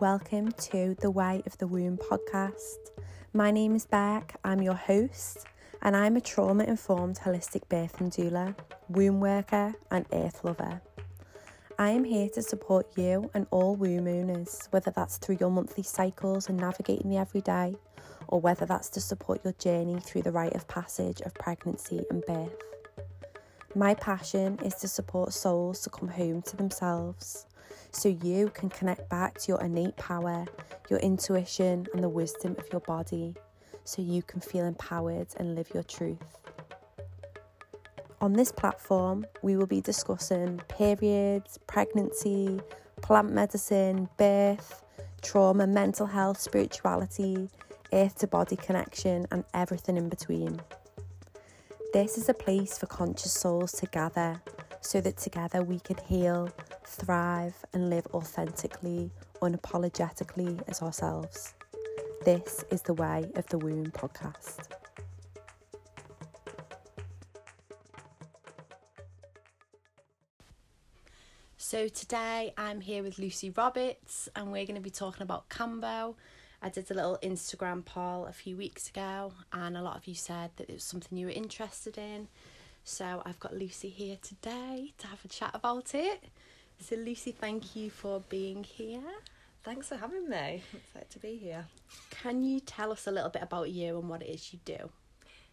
Welcome to the Way of the Womb podcast. My name is Beck, I'm your host, and I'm a trauma informed holistic birth and doula, womb worker, and earth lover. I am here to support you and all womb owners, whether that's through your monthly cycles and navigating the everyday, or whether that's to support your journey through the rite of passage of pregnancy and birth. My passion is to support souls to come home to themselves so you can connect back to your innate power, your intuition, and the wisdom of your body so you can feel empowered and live your truth. On this platform, we will be discussing periods, pregnancy, plant medicine, birth, trauma, mental health, spirituality, earth to body connection, and everything in between. This is a place for conscious souls to gather so that together we can heal, thrive, and live authentically, unapologetically as ourselves. This is the Way of the Womb podcast. So, today I'm here with Lucy Roberts, and we're going to be talking about Kambo. I did a little Instagram poll a few weeks ago, and a lot of you said that it was something you were interested in. So, I've got Lucy here today to have a chat about it. So, Lucy, thank you for being here. Thanks for having me. I'm excited to be here. Can you tell us a little bit about you and what it is you do?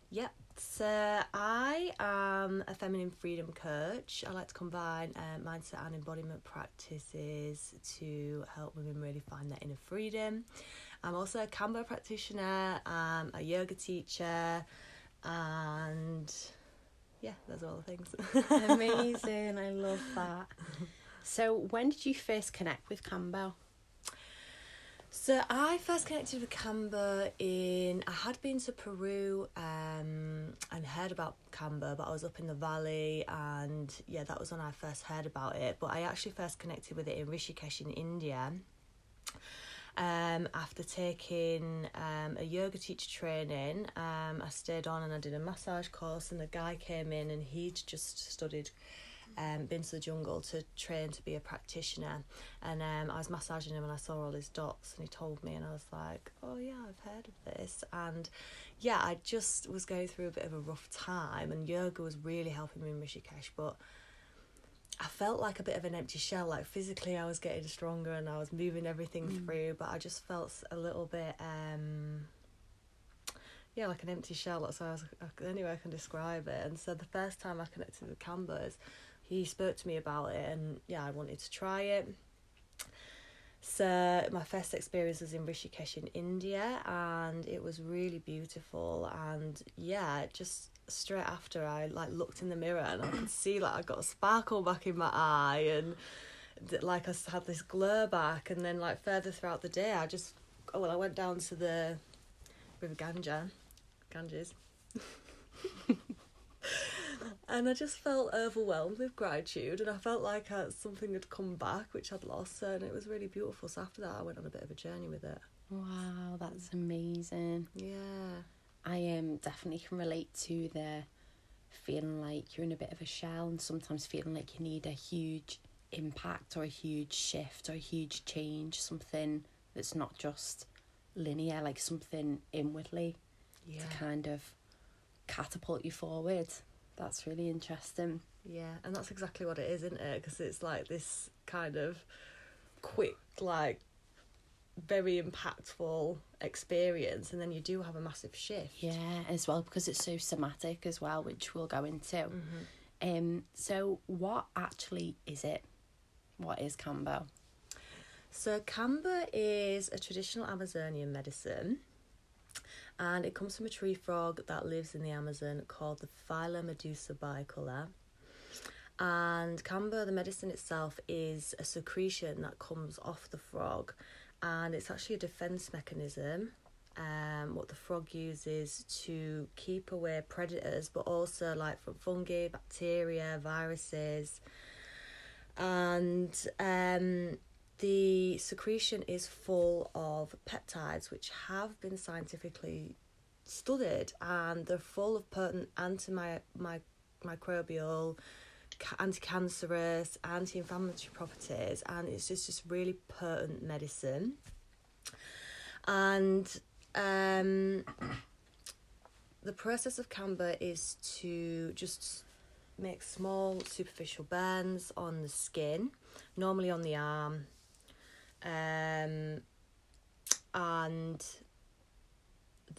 Yep. So I am a feminine freedom coach. I like to combine uh, mindset and embodiment practices to help women really find their inner freedom. I'm also a Kambo practitioner, I'm a yoga teacher, and yeah, those are all the things. Amazing. I love that. So, when did you first connect with Kambo? So I first connected with Kambo in I had been to Peru um and heard about Kambo, but I was up in the valley and yeah, that was when I first heard about it. But I actually first connected with it in Rishikesh in India. Um, after taking um, a yoga teacher training, um, I stayed on and I did a massage course, and the guy came in and he'd just studied um, been to the jungle to train to be a practitioner. And um, I was massaging him and I saw all his dots and he told me and I was like, oh yeah, I've heard of this. And yeah, I just was going through a bit of a rough time and yoga was really helping me in Rishikesh. But I felt like a bit of an empty shell. Like physically, I was getting stronger and I was moving everything mm. through, but I just felt a little bit, um, yeah, like an empty shell. That's how I was, any way I can describe it. And so the first time I connected with Kambos, he spoke to me about it and yeah, I wanted to try it. So my first experience was in Rishikesh in India and it was really beautiful and yeah, just straight after I like looked in the mirror and I could see like I got a sparkle back in my eye and like I had this glow back and then like further throughout the day I just oh well I went down to the River Ganga Ganges and I just felt overwhelmed with gratitude, and I felt like uh, something had come back which I'd lost, and it was really beautiful. So after that, I went on a bit of a journey with it. Wow, that's amazing. Yeah, I um definitely can relate to the feeling like you're in a bit of a shell, and sometimes feeling like you need a huge impact or a huge shift or a huge change, something that's not just linear, like something inwardly yeah. to kind of catapult you forward. That's really interesting. Yeah, and that's exactly what it is, isn't it? Because it's like this kind of quick, like very impactful experience, and then you do have a massive shift. Yeah, as well because it's so somatic as well, which we'll go into. Mm-hmm. Um, so what actually is it? What is Kambo? So Kambo is a traditional Amazonian medicine and it comes from a tree frog that lives in the Amazon called the Phyllomedusa bicolor. And Kambo, the medicine itself, is a secretion that comes off the frog, and it's actually a defense mechanism. Um, what the frog uses to keep away predators, but also like from fungi, bacteria, viruses, and um, the secretion is full of peptides which have been scientifically studied and they're full of potent antimicrobial anti-cancerous, anti-inflammatory properties, and it's just just really potent medicine. And um, the process of Kambo is to just make small superficial burns on the skin, normally on the arm, um, and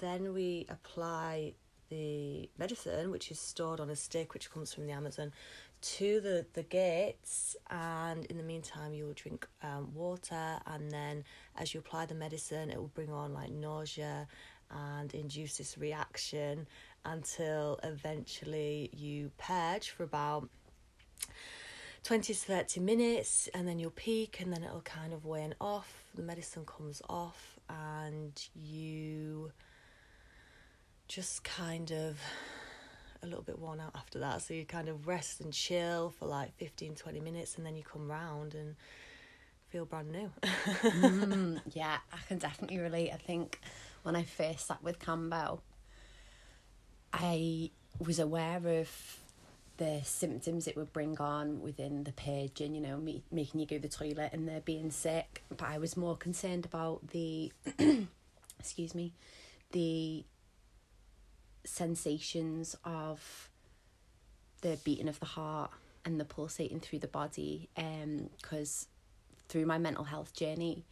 then we apply the medicine, which is stored on a stick, which comes from the Amazon, to the, the gates. And in the meantime, you will drink um, water. And then as you apply the medicine, it will bring on like nausea and induce this reaction until eventually you purge for about 20 to 30 minutes and then you'll peak and then it'll kind of wane off the medicine comes off and you just kind of a little bit worn out after that. So you kind of rest and chill for like 15 20 minutes and then you come round and feel brand new. Mm, yeah i can definitely relate. I think when i first sat with Kambo i was aware of the symptoms it would bring on within the purging, you know, me, making you go to the toilet and they're being sick. But I was more concerned about the, excuse me, the sensations of the beating of the heart and the pulsating through the body. Um, because through my mental health journey,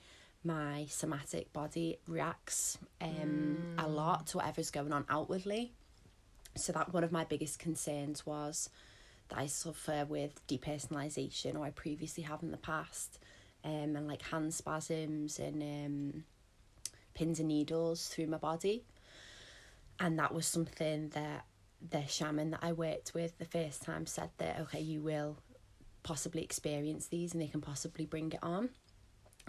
my somatic body reacts um mm. a lot to whatever's going on outwardly so that one of my biggest concerns was that I suffer with depersonalization or I previously have in the past um and like hand spasms and um pins and needles through my body and that was something that the shaman that I worked with the first time said that okay you will possibly experience these and they can possibly bring it on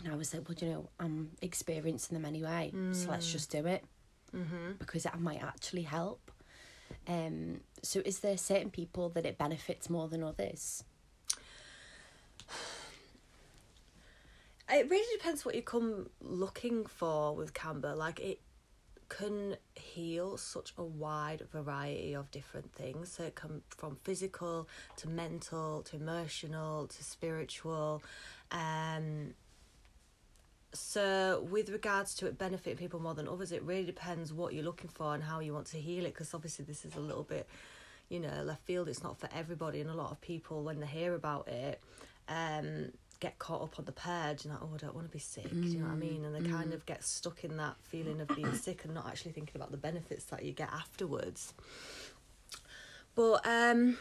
and I was like well you know I'm experiencing them anyway mm. so let's mm. just do it mm-hmm. because it might actually help um, so, is there certain people that it benefits more than others? It really depends what you come looking for with Kambo. Like it can heal such a wide variety of different things. So it can from physical to mental to emotional to spiritual. Um, so with regards to it benefiting people more than others it really depends what you're looking for and how you want to heal it because obviously this is a little bit you know left field it's not for everybody and a lot of people when they hear about it um get caught up on the purge and like oh I don't want to be sick mm. do you know what I mean and they mm. kind of get stuck in that feeling of being sick and not actually thinking about the benefits that you get afterwards but um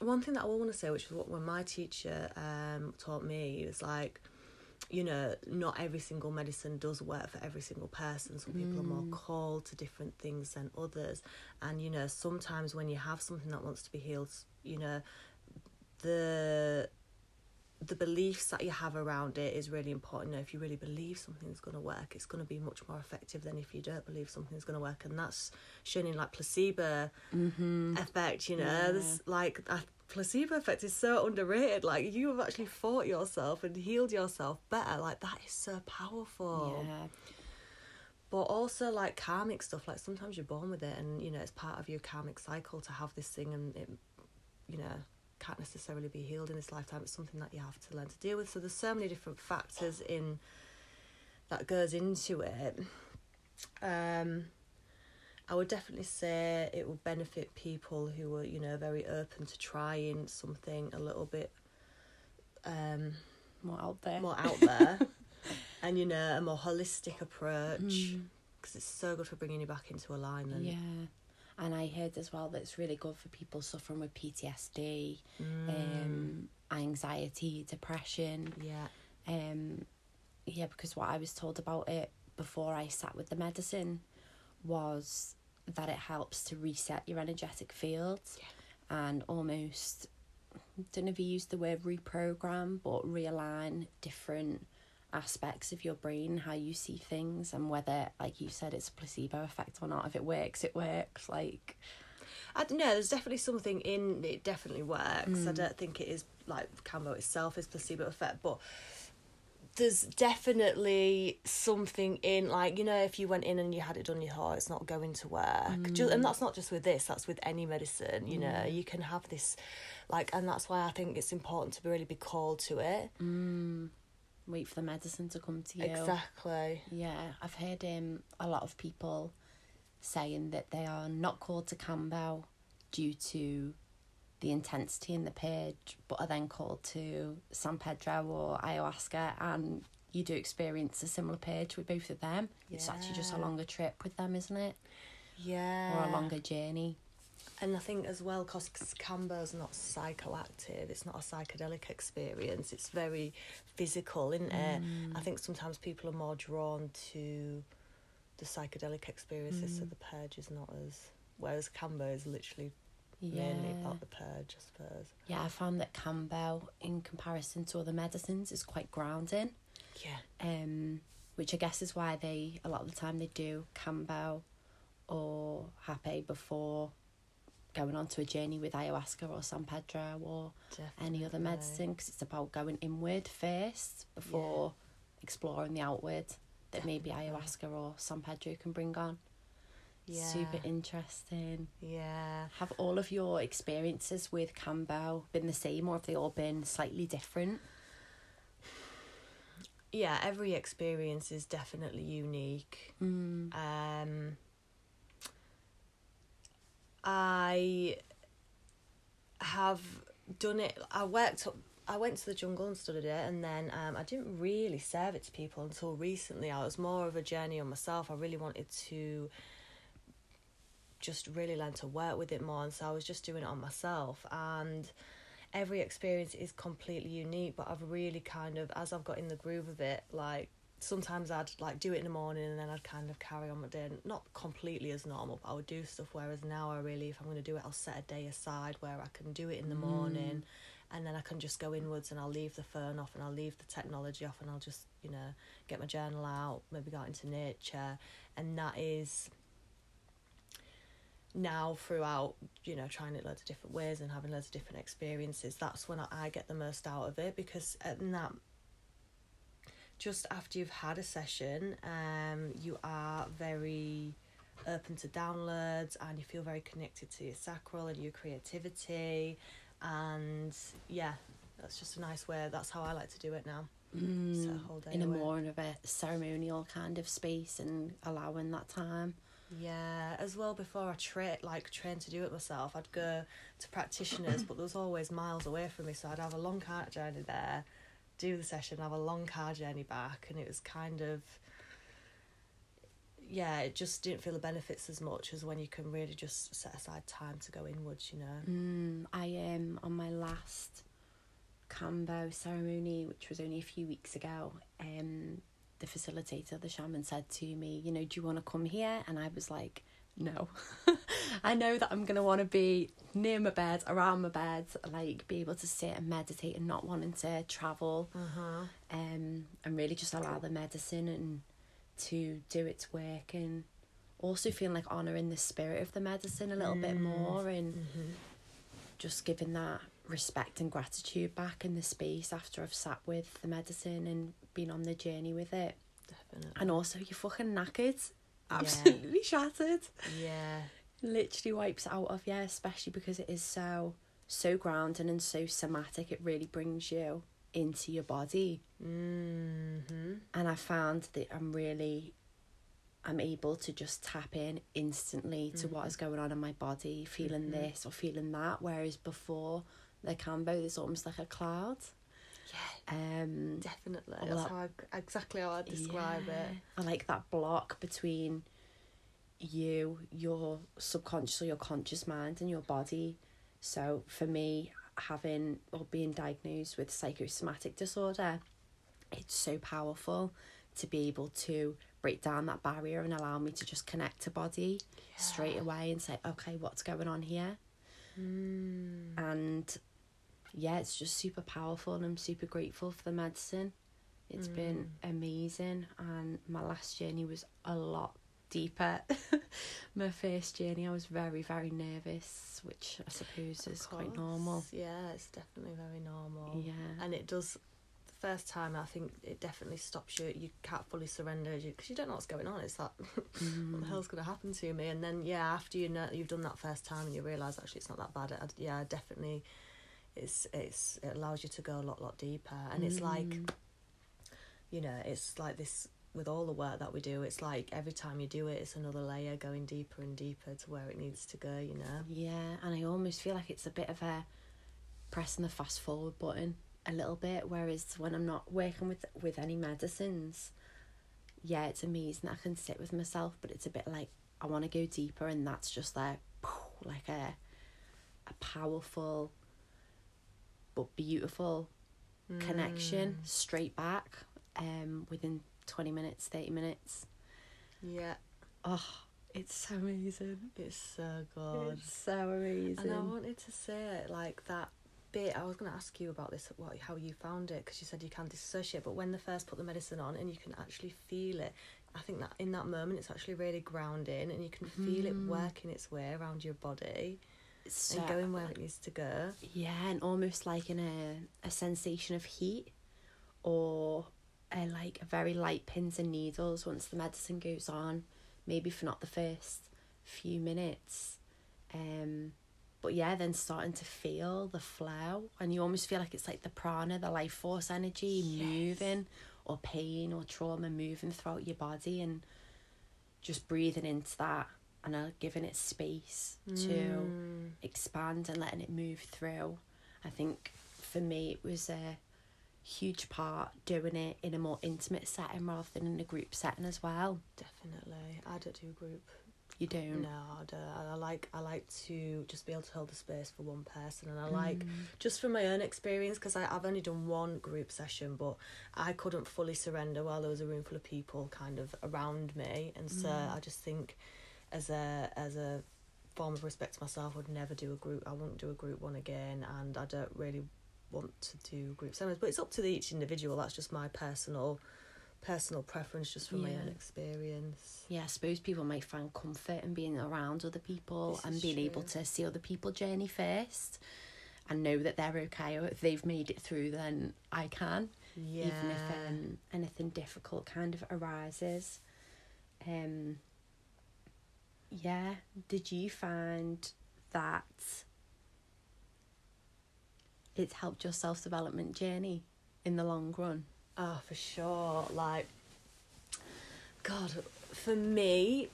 one thing that I want to say which is what when my teacher um taught me was like you know, not every single medicine does work for every single person. Some people mm. are more mm. called to different things than others. And, you know, sometimes when you have something that wants to be healed, you know, the the beliefs that you have around it is really important. If you really believe something's going to work, it's going to be much more effective than if you don't believe something's going to work. And that's shown in like placebo mm-hmm. effect. You know, yeah. there's like I placebo effect is so underrated. Like you have actually fought yourself and healed yourself better. Like that is so powerful. Yeah. But also like karmic stuff. Like sometimes you're born with it, and you know it's part of your karmic cycle to have this thing, and it, you know, can't necessarily be healed in this lifetime. It's something that you have to learn to deal with. So there's so many different factors in that goes into it. Um, I would definitely say it will benefit people who are, you know, very open to trying something a little bit um, more out there. More out there. and, you know, a more holistic approach. Because mm. it's so good for bringing you back into alignment. Yeah. And I heard as well that it's really good for people suffering with PTSD, mm. um, anxiety, depression. Yeah. Um, yeah, because what I was told about it before I sat with the medicine was that it helps to reset your energetic fields yeah. and almost don't know if you use the word reprogram but realign different aspects of your brain how you see things and whether like you said it's a placebo effect or not. If it works it works. Like I don't know there's definitely something in it definitely works. Mm. I don't think it is like Kambo itself is placebo effect but there's definitely something in like you know if you went in and you had it done your thought it's not going to work. Ju- and mm. that's not just with this that's with any medicine you know. Mm. You can have this like and that's why i think it's important to really be called to it mm. Wait for the medicine to come to you. exactly Yeah, I've heard um, a lot of people saying that they are not called to Kambo due to the intensity in the purge, but are then called to San Pedro or ayahuasca, and you do experience a similar purge with both of them. It's actually just a longer trip with them, isn't it? yeah Or a longer journey. And I think as well, because Kambo's not psychoactive, it's not a psychedelic experience, it's very physical, isn't it? I think sometimes people are more drawn to the psychedelic experiences, so the purge is not as. Whereas Kambo is literally mainly about the purge, I suppose. Yeah, I found that Kambo, in comparison to other medicines, is quite grounding. Yeah. um, which I guess is why they a lot of the time they do Kambo or Hapé before going on to a journey with ayahuasca or San Pedro or any other medicine because it's about going inward first before exploring the outward that maybe ayahuasca or San Pedro can bring on. Yeah. Super interesting. Yeah. Have all of your experiences with Kambo been the same or have they all been slightly different? Yeah, every experience is definitely unique. Mm. Um, I have done it. I worked up. I went to the jungle and studied it, and then um, I didn't really serve it to people until recently. I was more of a journey on myself. I really wanted to just really learn to work with it more, and so I was just doing it on myself. And every experience is completely unique, but I've really kind of, as I've got in the groove of it, like sometimes I'd like do it in the morning and then I'd kind of carry on my day, not completely as normal, but I would do stuff. Whereas now I really, if I'm going to do it, I'll set a day aside where I can do it in the mm. morning, and then I can just go inwards and I'll leave the phone off and I'll leave the technology off and I'll just you know get my journal out, maybe go out into nature, and that is now throughout you know trying it loads of different ways and having loads of different experiences that's when I, I get the most out of it because at that just after you've had a session um you are very open to downloads and you feel very connected to your sacral and your creativity and yeah that's just a nice way that's how I like to do it now Mm. Set a whole day in a away. more of a ceremonial kind of space and allowing that time. Yeah, as well before I tra- like train to do it myself, I'd go to practitioners, but there was always miles away from me, so I'd have a long car journey there, do the session, have a long car journey back, and it was kind of yeah, it just didn't feel the benefits as much as when you can really just set aside time to go inwards, you know. Mm, I um on my last Kambo ceremony, which was only a few weeks ago, um, the facilitator, the shaman, said to me, you know, do you want to come here? And I was like, no. I know that I'm gonna want to be near my bed, around my bed, like be able to sit and meditate and not wanting to travel, Uh-huh. um, and really just allow the medicine and to do its work and also feeling like honouring the spirit of the medicine a little bit more and Mm-hmm. just giving that respect and gratitude back in the space after I've sat with the medicine and been on the journey with it. Definitely. And also you're fucking knackered. Yeah. Absolutely shattered. Yeah. Literally wipes out of you, especially because it is so so grounding and so somatic. It really brings you into your body. Mm-hmm. and I found that I'm really I'm able to just tap in instantly to what is going on in my body, feeling this or feeling that. Whereas before the Kambo, there's almost like a cloud. Yeah. Um, Definitely. That's that- how I, exactly how I'd describe yeah. it. I like that block between you, your subconscious or your conscious mind, and your body. So for me, having or being diagnosed with psychosomatic disorder, it's so powerful to be able to break down that barrier and allow me to just connect to body straight away and say, okay, what's going on here? Mm. And yeah, it's just super powerful and I'm super grateful for the medicine. It's been mm. amazing and my last journey was a lot deeper. my first journey I was very, very nervous, which I suppose is quite normal. Yeah, it's definitely very normal. Yeah. And it does, the first time, I think it definitely stops you. You can't fully surrender because you don't know what's going on. It's like, what the mm. hell's going to happen to me? And then yeah, after you know you've done that first time and you realise actually it's not that bad. I, yeah, definitely, it's it's it allows you to go a lot lot deeper. And it's mm. like, you know, it's like this with all the work that we do. It's like every time you do it, it's another layer going deeper and deeper to where it needs to go. You know. Yeah, and I almost feel like it's a bit of a pressing the fast forward button a little bit whereas when i'm not working with with any medicines yeah it's amazing i can sit with myself but it's a bit like i want to go deeper and that's just like like a a powerful but beautiful mm. connection straight back um within 20 minutes 30 minutes. Yeah. Oh it's so amazing. it's so good. It's so amazing. And i wanted to say it like that bit I was going to ask you about this what how you found it because you said you can't dissociate but when they first put the medicine on and you can actually feel it I think that in that moment it's actually really grounding and you can feel mm. it working its way around your body so, and going where it needs to go. Yeah and almost like in a, a sensation of heat or a, like a very light pins and needles once the medicine goes on maybe for not the first few minutes. Um but yeah, then starting to feel the flow, and you almost feel like it's like the prana, the life force energy yes. moving, or pain or trauma moving throughout your body, and just breathing into that and uh, giving it space mm. to expand and letting it move through. I think for me, it was a huge part doing it in a more intimate setting rather than in a group setting as well. Definitely, I don't do group you don't. No, I don't. I like I like to just be able to hold the space for one person, and I like mm. just from my own experience because I've only done one group session, but I couldn't fully surrender while there was a room full of people kind of around me, and so mm. I just think as a as a form of respect to myself, I would never do a group. I won't do a group one again, and I don't really want to do group seminars. But it's up to each individual. That's just my personal personal preference just from yeah. my own experience. Yeah, I suppose people might find comfort in being around other people this and being true. able to see other people's journey first and know that they're okay or if they've made it through then I can. Yeah. Even if um, anything difficult kind of arises. Um yeah, did you find that it's helped your self development journey in the long run? Oh, for sure. Like, God, for me,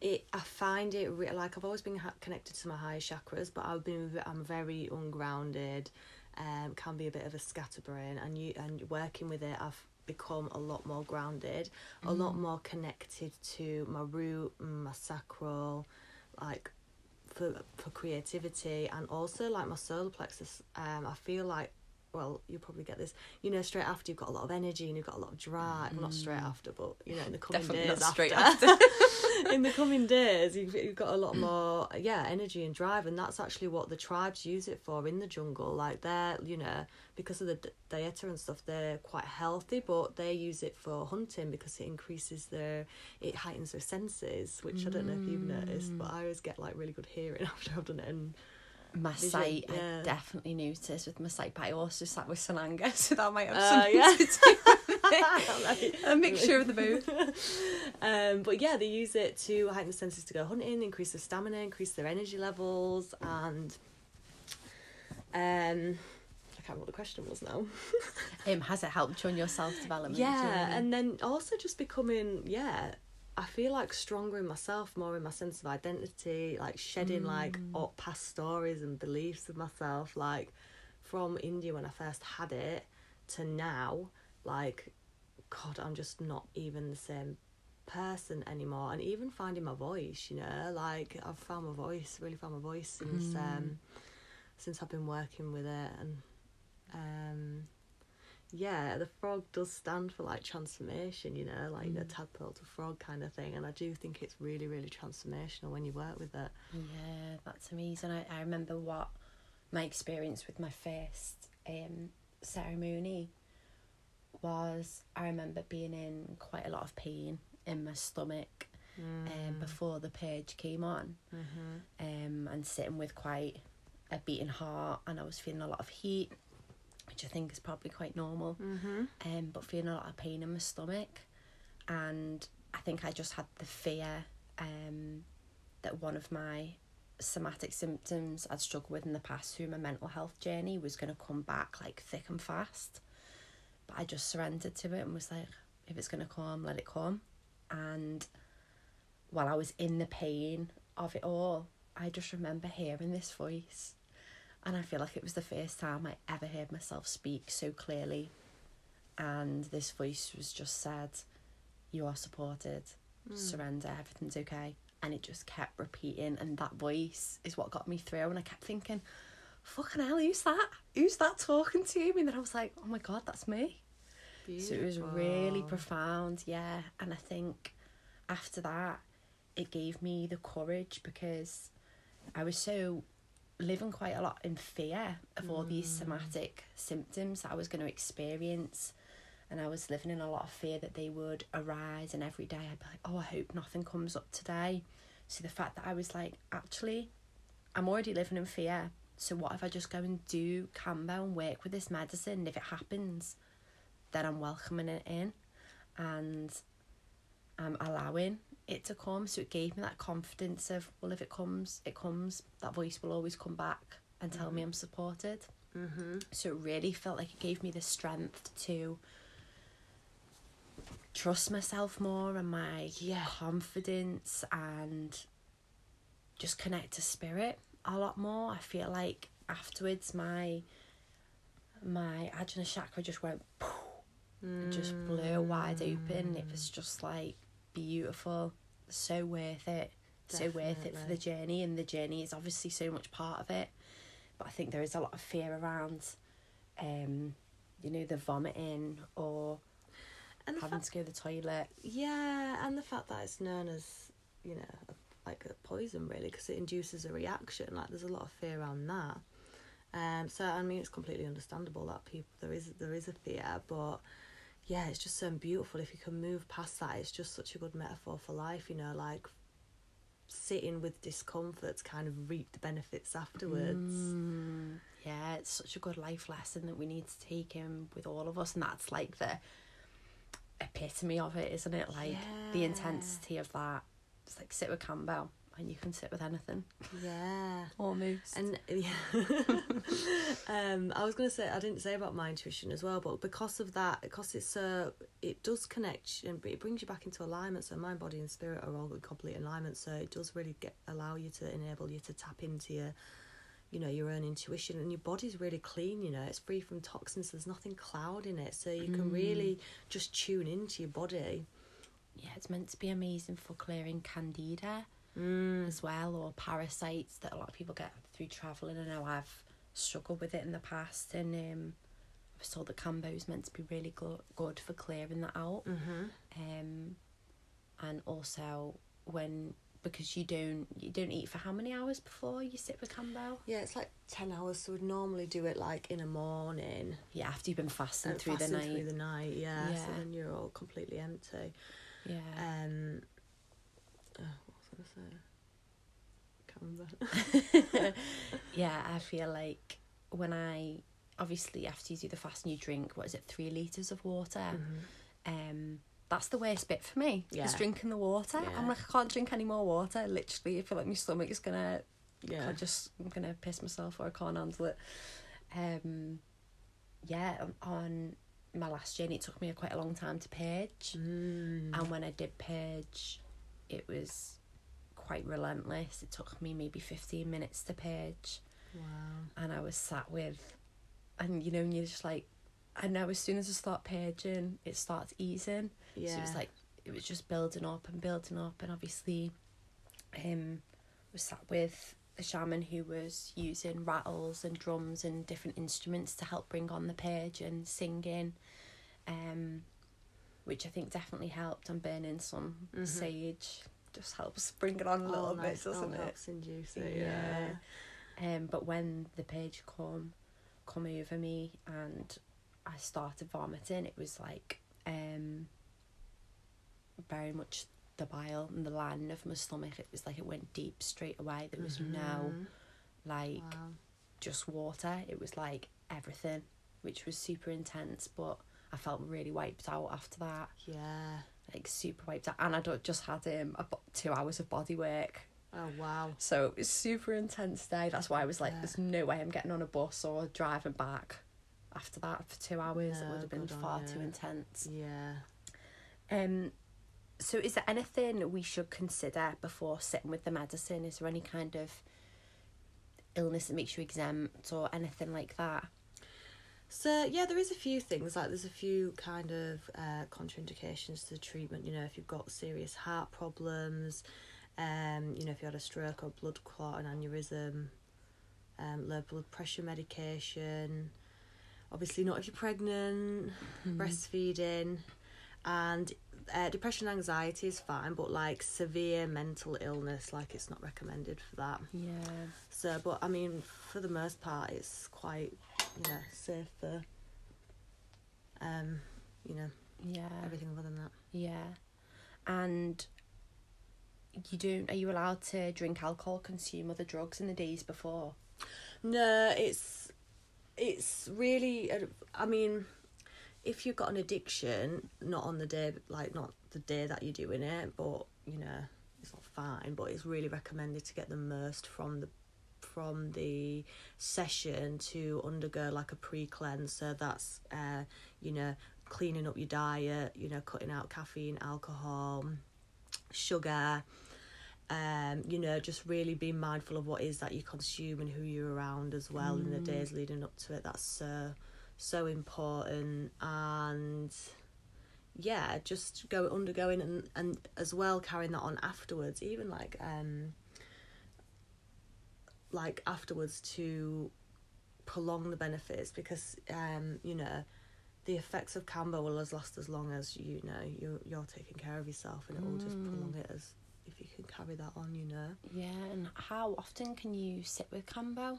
it I find it re- like I've always been ha- connected to my higher chakras, but I've been I'm very ungrounded. Um, can be a bit of a scatterbrain, and you and working with it, I've become a lot more grounded, mm. a lot mm. more connected to my root, my sacral, like for for creativity, and also like my solar plexus. Um, I feel like well, you'll probably get this. You know, straight after you've got a lot of energy and you've got a lot of drive. Mm. Well, not straight mm. after, but you know, in the coming Definitely days not straight after. in the coming days, you've, you've got a lot more, yeah, energy and drive, and that's actually what the tribes use it for in the jungle. Like they're, you know, because of the dieta and stuff, they're quite healthy, but they use it for hunting because it increases their, it heightens their senses, which mm. I don't know if you've noticed, but. I always get like really good hearing after I've done it and sight yeah. I definitely noticed with my sight but I also sat with Sananga so that might have uh, something yeah. to do a mixture of the both um, but yeah they use it to heighten the senses to go hunting increase their stamina increase their energy levels and um I can't remember what the question was now. um, has it helped you on your self development? Yeah, journey? and then also just becoming yeah I feel like stronger in myself, more in my sense of identity, like shedding mm. like past stories and beliefs of myself, like from India when I first had it to now, like God, I'm just not even the same person anymore. And even finding my voice, you know, like I've found my voice, really found my voice since mm. um since I've been working with it and um yeah, the frog does stand for like transformation, you know, like mm. a tadpole to frog kind of thing. And I do think it's really, really transformational when you work with it. Yeah, that's amazing. I, I remember what my experience with my first um, ceremony was. I remember being in quite a lot of pain in my stomach um, mm. um, before the purge came on, mm-hmm. um, and sitting with quite a beating heart, and I was feeling a lot of heat which I think is probably quite normal. Mm-hmm. Um, but feeling a lot of pain in my stomach, and I think I just had the fear um, that one of my somatic symptoms I'd struggled with in the past through my mental health journey was going to come back like thick and fast. But I just surrendered to it and was like, if it's going to come, let it come. And while I was in the pain of it all, I just remember hearing this voice. And I feel like it was the first time I ever heard myself speak so clearly. And this voice was just said, You are supported, hmm. surrender, everything's okay. And it just kept repeating. And that voice is what got me through. And I kept thinking, Fucking hell, who's that? Who's that talking to me? And then I was like, Oh my God, that's me. So it was really profound, yeah. And I think after that, it gave me the courage because I was so living quite a lot in fear of all these mm. somatic symptoms that I was going to experience. And I was living in a lot of fear that they would arise, and every day I'd be like, oh, I hope nothing comes up today. So the fact that I was like, actually, I'm already living in fear. So what if I just go and do Kambo and work with this medicine? And if it happens, then I'm welcoming it in and I'm allowing it to come. So it gave me that confidence of, well, if it comes, it comes. That voice will always come back and tell me I'm supported. Mm-hmm. So it really felt like it gave me the strength to trust myself more and my Yeah. confidence and just connect to spirit a lot more. I feel like afterwards my my Ajna chakra just went it just blew wide open. It was just like beautiful, so worth it, so worth it for the journey. And the journey is obviously so much part of it, but I think there is a lot of fear around, um, you know, the vomiting or And having fact, to go to the toilet. yeah, and the fact that it's known as you know like a poison really because it induces a reaction. Like there's a lot of fear around that. Um, so I mean it's completely understandable that people there is there is a fear, but yeah, it's just so beautiful if you can move past that. It's just such a good metaphor for life, you know, like sitting with discomfort to kind of reap the benefits afterwards. Mm, yeah, it's such a good life lesson that we need to take in with all of us, and that's like the epitome of it, isn't it? Like the intensity of that. It's like sit with Kambo, and you can sit with anything Yeah. almost. And yeah, um, I was gonna say I didn't say about my intuition as well, but because of that, because it's uh, it does connect and it brings you back into alignment. So mind, body, and spirit are all in complete alignment. So it does really get allow you to enable you to tap into your, you know, your own intuition, and your body's really clean. You know, it's free from toxins. There's nothing clouding it, so you can really just tune into your body. Yeah, it's meant to be amazing for clearing candida Mm. as well, or parasites that a lot of people get through traveling. I know I've struggled with it in the past, and um, I told that Kambo is meant to be really glo- good for clearing that out. Mhm. um, and also when because you don't you don't eat for how many hours before you sit with Kambo? Yeah, it's like ten hours. So we'd normally do it like in a morning. Yeah, after you've been fasting and through the fasting night. through the night, yeah. So then you're all completely empty. Yeah, Um, oh, what was I gonna say? Can't remember. yeah. I feel like when I obviously after you do the fast and you drink what is it three liters of water. Um, that's the worst bit for me. Is Yeah. drinking the water. Yeah. I'm like I can't drink any more water. Literally, I feel like my stomach is gonna Yeah. I just I'm gonna piss myself or I can't handle it. Um, yeah, on my last journey, it took me quite a long time to purge, Mm. and when I did purge, it was quite relentless. It took me maybe fifteen minutes to purge, Wow. and I was sat with, and you know, and you're just like, I know as soon as I start purging, it starts easing. Yeah. So it was like it was just building up and building up, and obviously, um, was sat with a shaman who was using rattles and drums and different instruments to help bring on the purge and singing, um, which I think definitely helped. And burning some Mhm. sage just helps bring it on a little All bit, nice, doesn't it? helps induce it. Yeah. Um, but when the page come come over me and I started vomiting, it was like um very much the bile and the lining of my stomach. It was like it went deep straight away. There was no Mhm. like Wow. just water. It was like everything. which was super intense, but I felt really wiped out after that. Yeah. Like super wiped out, and I don't just had um about two hours of body work. Oh wow. So it was super intense day. That's why I was like, Yeah. "There's no way I'm getting on a bus or driving back." After that, for two hours, it would have been far you. too intense. Yeah. Um, so is there anything we should consider before sitting with the medicine? Is there any kind of illness that makes you exempt or anything like that? So yeah, there is a few things like there's a few kind of uh, contraindications to the treatment. You know, if you've got serious heart problems, um, you know, if you had a stroke or blood clot, an aneurysm, um, low blood pressure medication. Obviously, not if you're pregnant, breastfeeding, and uh, depression, and anxiety is fine, but like severe mental illness, like it's not recommended for that. Yeah. So, but I mean, for the most part, it's quite, you know, safe for, um, you know, Yeah. everything other than that. Yeah. And you don't are you allowed to drink alcohol, consume other drugs in the days before? No, it's, it's really, I mean, if you've got an addiction, not on the day, like not the day that you're doing it, but you know, it's not fine. But it's really recommended to get them immersed from the from the session to undergo like a pre cleanse. So that's uh, you know, cleaning up your diet, you know, cutting out caffeine, alcohol, sugar. Um, you know, just really being mindful of what is that you consume and who you're around as well in the days leading up to it. That's so so important and yeah, just go undergoing and, and as well carrying that on afterwards, even like um like afterwards to prolong the benefits because um, you know, the effects of Kambo will as last as long as you know you're you're taking care of yourself and it will just prolong it as if you can carry that on, you know. Yeah, and how often can you sit with Kambo?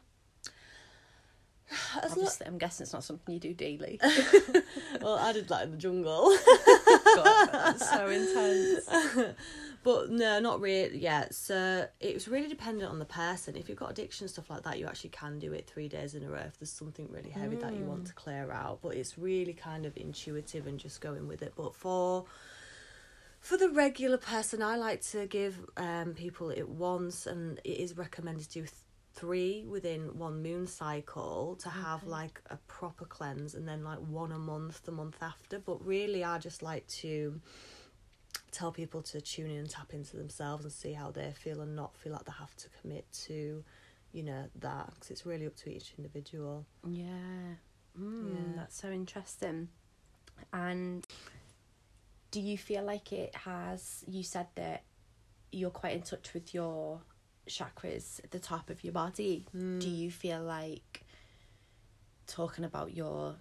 Obviously, I'm guessing it's not something you do daily. well, I did that in the jungle. God, that's so intense. but no, not really. Yeah, so it was really dependent on the person. If you've got addiction stuff like that, you actually can do it three days in a row if there's something really heavy that you want to clear out. But it's really kind of intuitive and just going with it. But for for the regular person, I like to give um people it once, and it is recommended to do three within one moon cycle to have like a proper cleanse, and then like one a month the month after. But really, I just like to tell people to tune in and tap into themselves and see how they feel and not feel like they have to commit to you know that because it's really up to each individual Yeah. Mm, Yeah. That's so interesting. And do you feel like it has, you said that you're quite in touch with your chakras at the top of your body. Do you feel like talking about your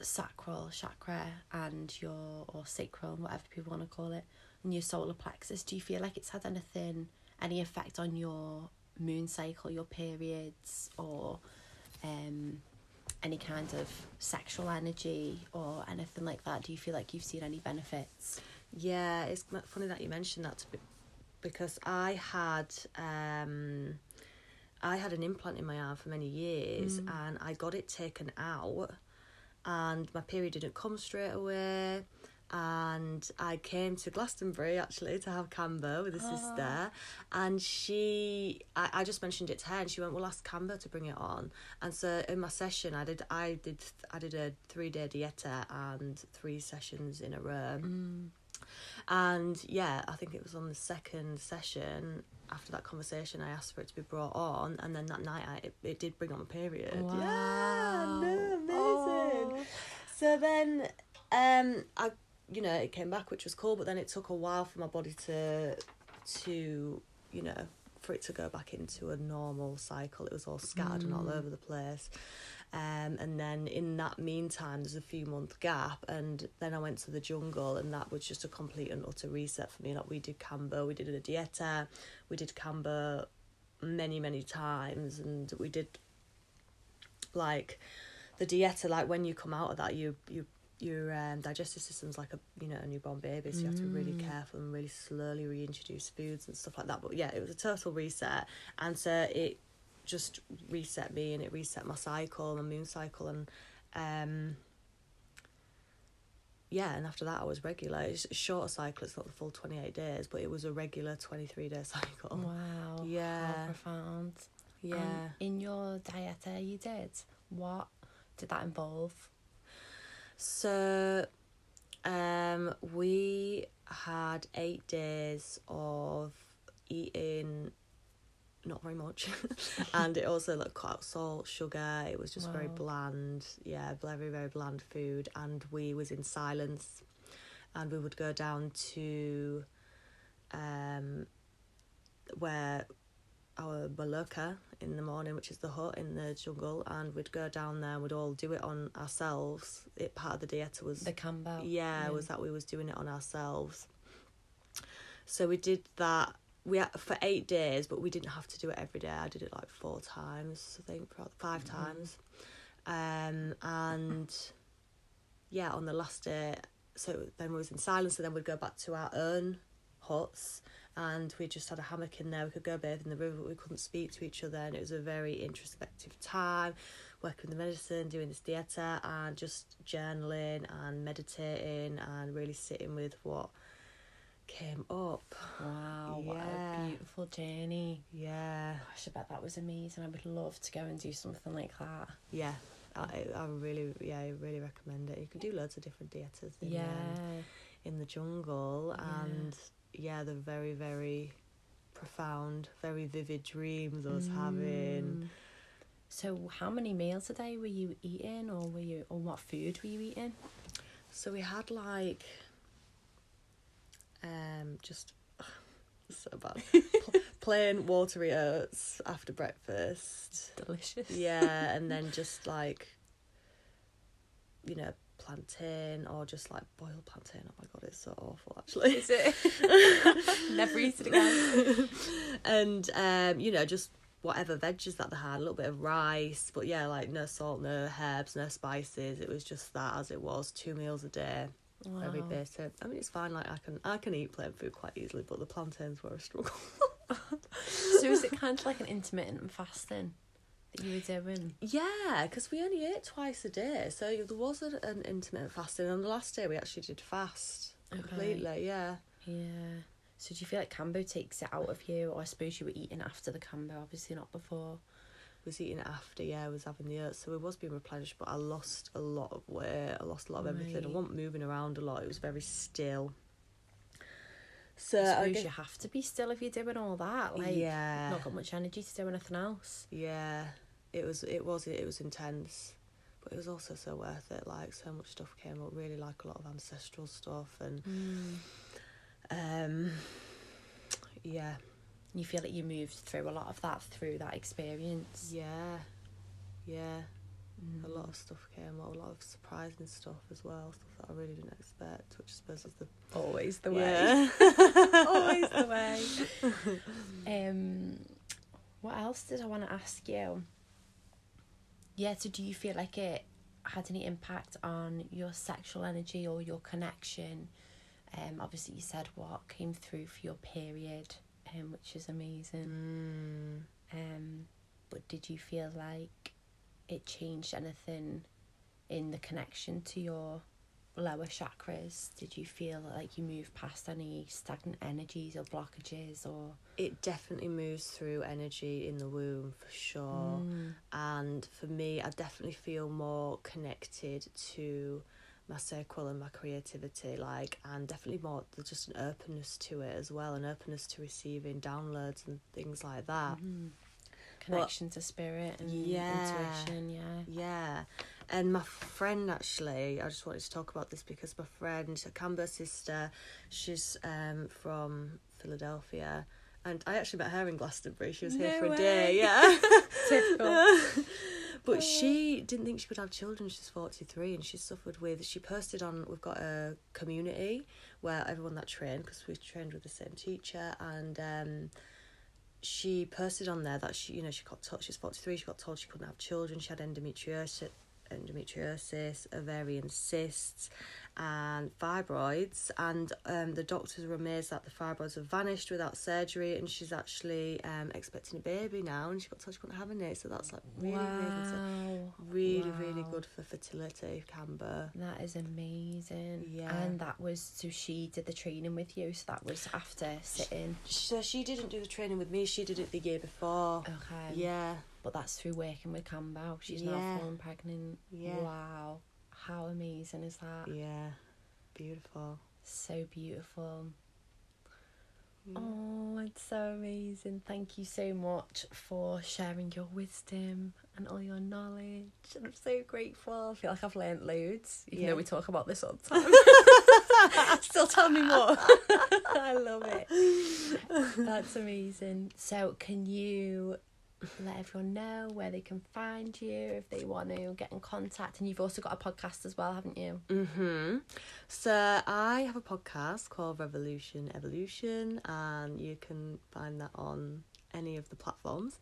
sacral chakra and your, or sacral, whatever people want to call it, and your solar plexus, do you feel like it's had anything, any effect on your moon cycle, your periods, or um, any kind of sexual energy or anything like that? Do you feel like you've seen any benefits? Yeah, it's funny that you mentioned that to be, because I had um, I had an implant in my arm for many years, mm. and I got it taken out, and my period didn't come straight away. And I came to Glastonbury actually to have Kambo with a ah. sister, and she, I, I just mentioned it to her, and she went, "Well, ask Kambo to bring it on." And so in my session, I did, I did, I did a three day dieta and three sessions in a row. Mm. And yeah, I think it was on the second session after that conversation, I asked for it to be brought on, and then that night I, it, it did bring on my period. Yeah, no, amazing. Oh. So then, um, I you know it came back, which was cool, but then it took a while for my body to to you know for it to go back into a normal cycle. It was all scattered and all over the place. Um, and then in that meantime, there's a few month gap, and then I went to the jungle, and that was just a complete and utter reset for me. Like we did Kambo, we did a dieta, we did Kambo many many times, and we did like the dieta. Like when you come out of that, you you your um, digestive system's like a you know a newborn baby, so you have to be really careful and really slowly reintroduce foods and stuff like that. But yeah, it was a total reset, and so it just reset me and it reset my cycle, my moon cycle, and Um, yeah, and after that I was regular. It's a shorter cycle. It's not the full twenty eight days, but it was a regular twenty three day cycle. Wow. Yeah. How profound. Yeah. And in your dieta you did, what did that involve? So, um, we had eight days of eating not very much, and it also like cut out salt, sugar. It was just very bland. Yeah, very very bland food, and we was in silence, and we would go down to, um, where our Maloka in the morning, which is the hut in the jungle, and we'd go down there and we'd all do it on ourselves. It part of the dieta was The Kambo. yeah, was that we was doing it on ourselves. So we did that. We had, for eight days, but we didn't have to do it every day. I did it like four times, I think, pro- 5 Mhm. times. Um, and yeah, on the last day, so then we was in silence, and then we'd go back to our own huts, and we just had a hammock in there. We could go bathe in the river, but we couldn't speak to each other, and it was a very introspective time. Working with the medicine, doing this dieta, and just journaling and meditating, and really sitting with what came up. Wow, what a beautiful journey. Yeah, Gosh, I bet that was amazing. I would love to go and do something like that. yeah. I, I really, yeah, I really recommend it. You can do loads of different dietas in, Yeah. um, in the jungle, Yeah. and yeah, they're very, very profound, very vivid dreams I was having. Mm. So, how many meals a day were you eating, or were you, or what food were you eating? So we had like, um, just so bad, Pl- plain watery oats after breakfast. Delicious. Yeah, and then just like, you know, plantain or just like boiled plantain. Oh my god, it's so awful actually. Is it? Never eat it again. and um, you know, just whatever veggies that they had, a little bit of rice, but yeah, like no salt, no herbs, no spices. It was just that as it was, two meals a day, very Wow. basic. I mean, it's fine. Like I can, I can eat plain food quite easily, but the plantains were a struggle. So, is it kind of like an intermittent fasting that you were doing? Yeah, because we only ate twice a day, so there was a, an intermittent fasting. And the last day we actually did fast Okay. completely. Yeah. Yeah. So, do you feel like Kambo takes it out of you, or I suppose you were eating after the Kambo, obviously not before? was eating it after, yeah, I was having the oats, so it was being replenished, but I lost a lot of weight, I lost a lot of everything. I wasn't moving around a lot, it was very still. So I I suppose guess, you have to be still if you're doing all that. Like, yeah, not got much energy to do anything else. yeah, it was, it was, it was intense, but it was also so worth it. Like so much stuff came up, really like a lot of ancestral stuff, and um, yeah, You feel like you moved through a lot of that through that experience. yeah, yeah. Mm. A lot of stuff came up, a lot of surprising stuff as well, stuff that I really didn't expect, which I suppose is the Always the Yeah. Always the way. Um, what else did I want to ask you? Yeah, so do you feel like it had any impact on your sexual energy or your connection? Um, obviously you said what came through for your period, um, which is amazing. Mm, Um, but did you feel like it changed anything in the connection to your lower chakras? Did you feel like you moved past any stagnant energies or blockages or it definitely moves through energy in the womb for sure. Mm. And for me, I definitely feel more connected to my circle and my creativity, like, and definitely more there's just an openness to it as well, an openness to receiving downloads and things like that. Mhm. connection to spirit and Yeah. intuition? Yeah. Yeah. And my friend actually, I just wanted to talk about this because my friend, a Kambo sister, she's um from Philadelphia. And I actually met her in Glastonbury. She was here No for a day, yeah. Typical. but she didn't think she could have children. She's 43 and she suffered with. She posted on, we've got a community where everyone that trained, because we trained with the same teacher, and um, she posted on there that she, you know, she got told, she's 43, she got told she couldn't have children. She had endometriosis, endometriosis, ovarian cysts, and fibroids, and um, the doctors were amazed that the fibroids have vanished without surgery, and she's actually um, expecting a baby now, and she got told she couldn't have any, so that's like really, really, wow. really, really Wow. good for fertility, Kambo. That is amazing. Yeah. And that was so she did the training with you, so that was after sitting. So she didn't do the training with me; she did it the year before. Okay. Yeah, But that's through working with Kambo. She's Yeah. now fallen pregnant. Yeah. Wow. How amazing is that? yeah, beautiful. So beautiful. Mm. Oh, it's so amazing. Thank you so much for sharing your wisdom and all your knowledge. And I'm so grateful. I feel like I've learned loads, even Yeah. though we talk about this all the time. Still tell me more. I love it. That's amazing. So, can you let everyone know where they can find you if they want to get in contact? And you've also got a podcast as well, haven't you? Mm-hmm. So I have a podcast called Revolution Evolution, and you can find that on any of the platforms.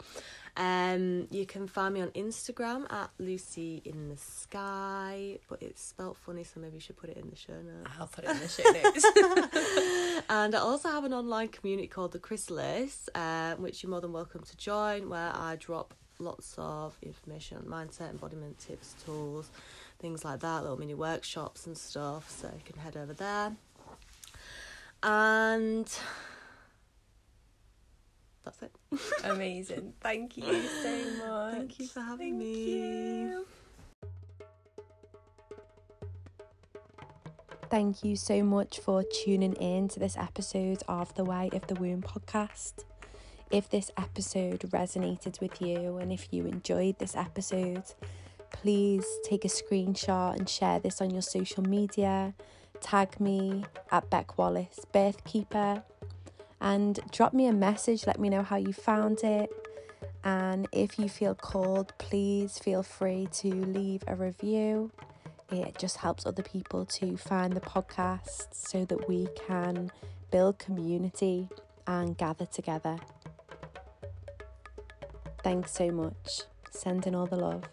Um, you can find me on Instagram at Lucy in the Sky, but it's spelt funny, so maybe you should put it in the show notes. I'll put it in the show notes. and I also have an online community called the Chrysalis, uh, which you're more than welcome to join, where I drop lots of information on mindset, embodiment tips, tools, things like that, little mini workshops and stuff. So you can head over there. And that's it. Amazing. Thank you so much. Thank you for having Thank me. you. Thank you so much for tuning in to this episode of the Way of the Womb podcast. If this episode resonated with you and if you enjoyed this episode, please take a screenshot and share this on your social media. Tag me at Bec Wallis Birthkeeper and drop me a message. Let me know how you found it. And if you feel called, please feel free to leave a review. It just helps other people to find the podcast so that we can build community and gather together. Thanks so much. Sending all the love.